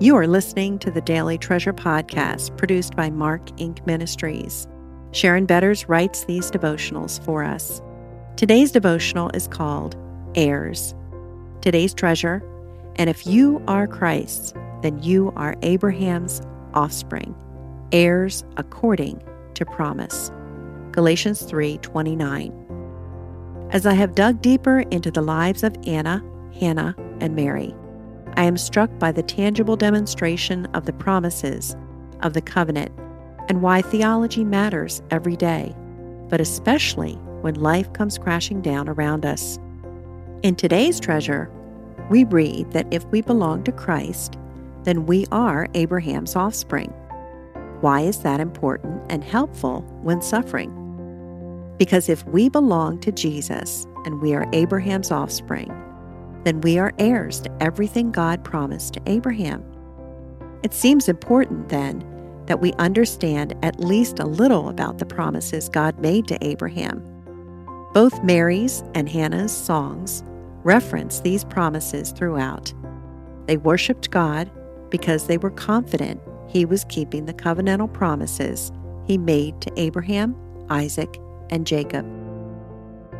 You are listening to the Daily Treasure Podcast produced by Mark Inc. Ministries. Sharon Betters writes these devotionals for us. Today's devotional is called Heirs. Today's treasure, and if you are Christ's, then you are Abraham's offspring, heirs according to promise. Galatians 3:29. As I have dug deeper into the lives of Anna, Hannah, and Mary, I am struck by the tangible demonstration of the promises of the covenant and why theology matters every day, but especially when life comes crashing down around us. In today's treasure, we read that if we belong to Christ, then we are Abraham's offspring. Why is that important and helpful when suffering? Because if we belong to Jesus and we are Abraham's offspring, then we are heirs to everything God promised to Abraham. It seems important, then, that we understand at least a little about the promises God made to Abraham. Both Mary's and Hannah's songs reference these promises throughout. They worshiped God because they were confident he was keeping the covenantal promises he made to Abraham, Isaac, and Jacob.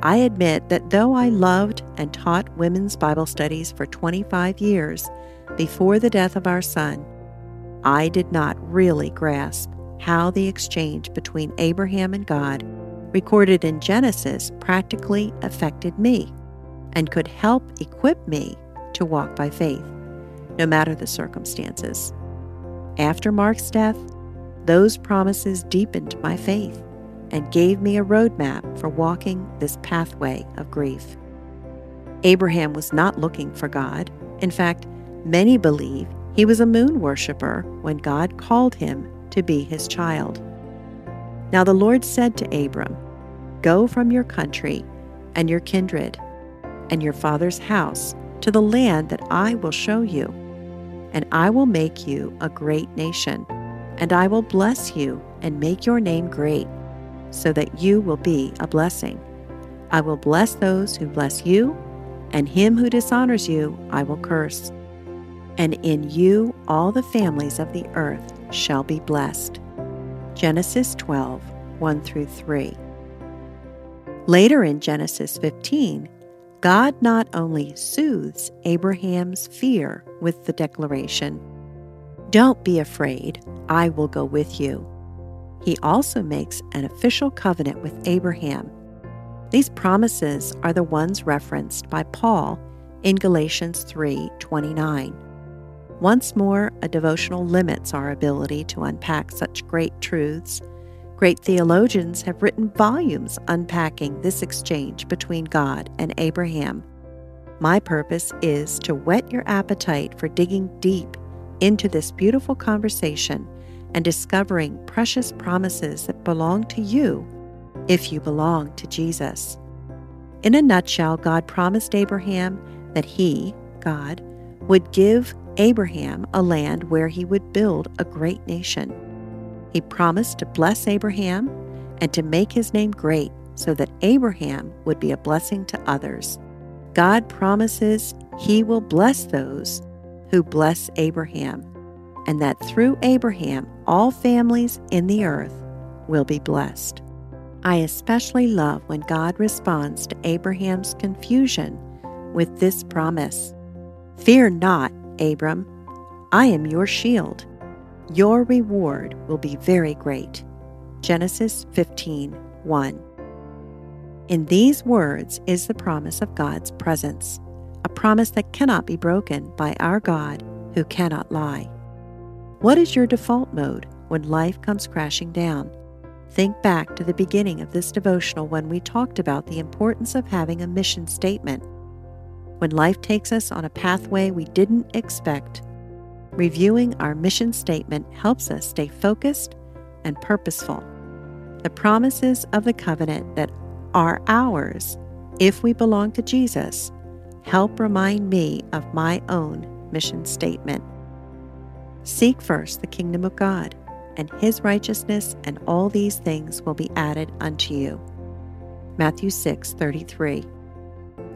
I admit that though I loved and taught women's Bible studies for 25 years before the death of our son, I did not really grasp how the exchange between Abraham and God, recorded in Genesis, practically affected me and could help equip me to walk by faith, no matter the circumstances. After Mark's death, those promises deepened my faith and gave me a roadmap for walking this pathway of grief. Abraham was not looking for God. In fact, many believe he was a moon worshiper when God called him to be his child. Now the Lord said to Abram, Go from your country and your kindred and your father's house to the land that I will show you, and I will make you a great nation, and I will bless you and make your name great so that you will be a blessing. I will bless those who bless you, and him who dishonors you I will curse. And in you all the families of the earth shall be blessed. Genesis 12 1 through 3. Later in Genesis 15, God not only soothes Abraham's fear with the declaration, Don't be afraid, I will go with you he also makes an official covenant with Abraham. These promises are the ones referenced by Paul in Galatians 3:29. Once more, a devotional limits our ability to unpack such great truths. Great theologians have written volumes unpacking this exchange between God and Abraham. My purpose is to whet your appetite for digging deep into this beautiful conversation and discovering precious promises that belong to you if you belong to Jesus. In a nutshell, God promised Abraham that he, God, would give Abraham a land where he would build a great nation. He promised to bless Abraham and to make his name great so that Abraham would be a blessing to others. God promises he will bless those who bless Abraham and that through Abraham all families in the earth will be blessed. I especially love when God responds to Abraham's confusion with this promise Fear not, Abram, I am your shield. Your reward will be very great. Genesis 15 1. In these words is the promise of God's presence, a promise that cannot be broken by our God who cannot lie. What is your default mode when life comes crashing down? Think back to the beginning of this devotional when we talked about the importance of having a mission statement. When life takes us on a pathway we didn't expect, reviewing our mission statement helps us stay focused and purposeful. The promises of the covenant that are ours if we belong to Jesus help remind me of my own mission statement. Seek first the kingdom of God and his righteousness, and all these things will be added unto you. Matthew 6 33.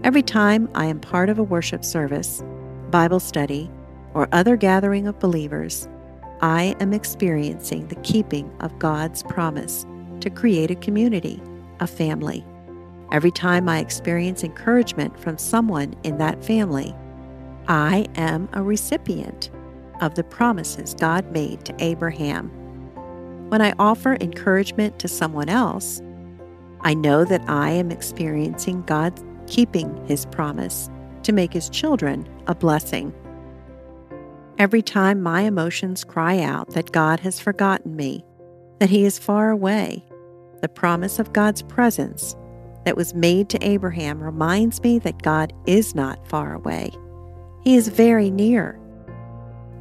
Every time I am part of a worship service, Bible study, or other gathering of believers, I am experiencing the keeping of God's promise to create a community, a family. Every time I experience encouragement from someone in that family, I am a recipient of the promises God made to Abraham. When I offer encouragement to someone else, I know that I am experiencing God keeping His promise to make His children a blessing. Every time my emotions cry out that God has forgotten me, that He is far away, the promise of God's presence that was made to Abraham reminds me that God is not far away. He is very near.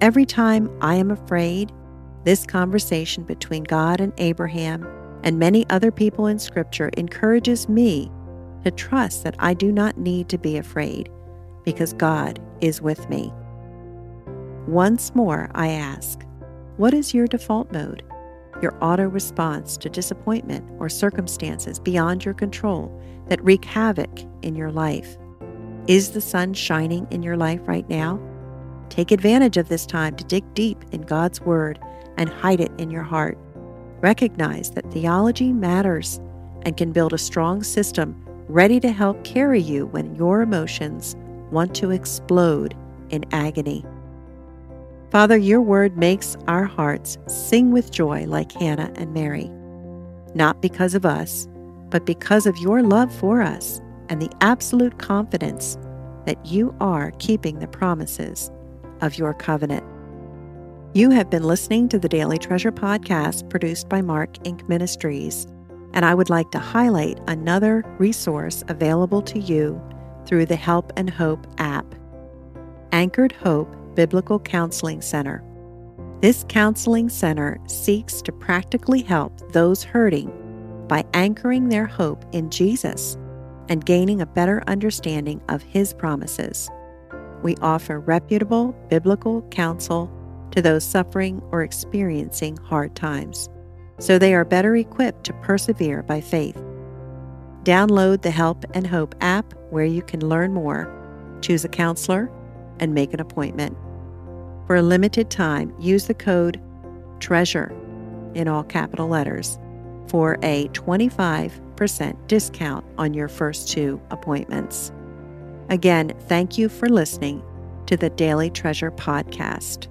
Every time I am afraid, this conversation between God and Abraham and many other people in Scripture encourages me to trust that I do not need to be afraid because God is with me. Once more, I ask, what is your default mode? Your auto response to disappointment or circumstances beyond your control that wreak havoc in your life? Is the sun shining in your life right now? Take advantage of this time to dig deep in God's Word and hide it in your heart. Recognize that theology matters and can build a strong system ready to help carry you when your emotions want to explode in agony. Father, your word makes our hearts sing with joy like Hannah and Mary, not because of us, but because of your love for us and the absolute confidence that you are keeping the promises of your covenant. You have been listening to the Daily Treasure podcast produced by Mark Inc. Ministries, and I would like to highlight another resource available to you through the Help and Hope app Anchored Hope Biblical Counseling Center. This counseling center seeks to practically help those hurting by anchoring their hope in Jesus and gaining a better understanding of His promises. We offer reputable biblical counsel to those suffering or experiencing hard times, so they are better equipped to persevere by faith. Download the Help and Hope app where you can learn more, choose a counselor, and make an appointment. For a limited time, use the code TREASURE in all capital letters for a 25% discount on your first two appointments. Again, thank you for listening to the Daily Treasure Podcast.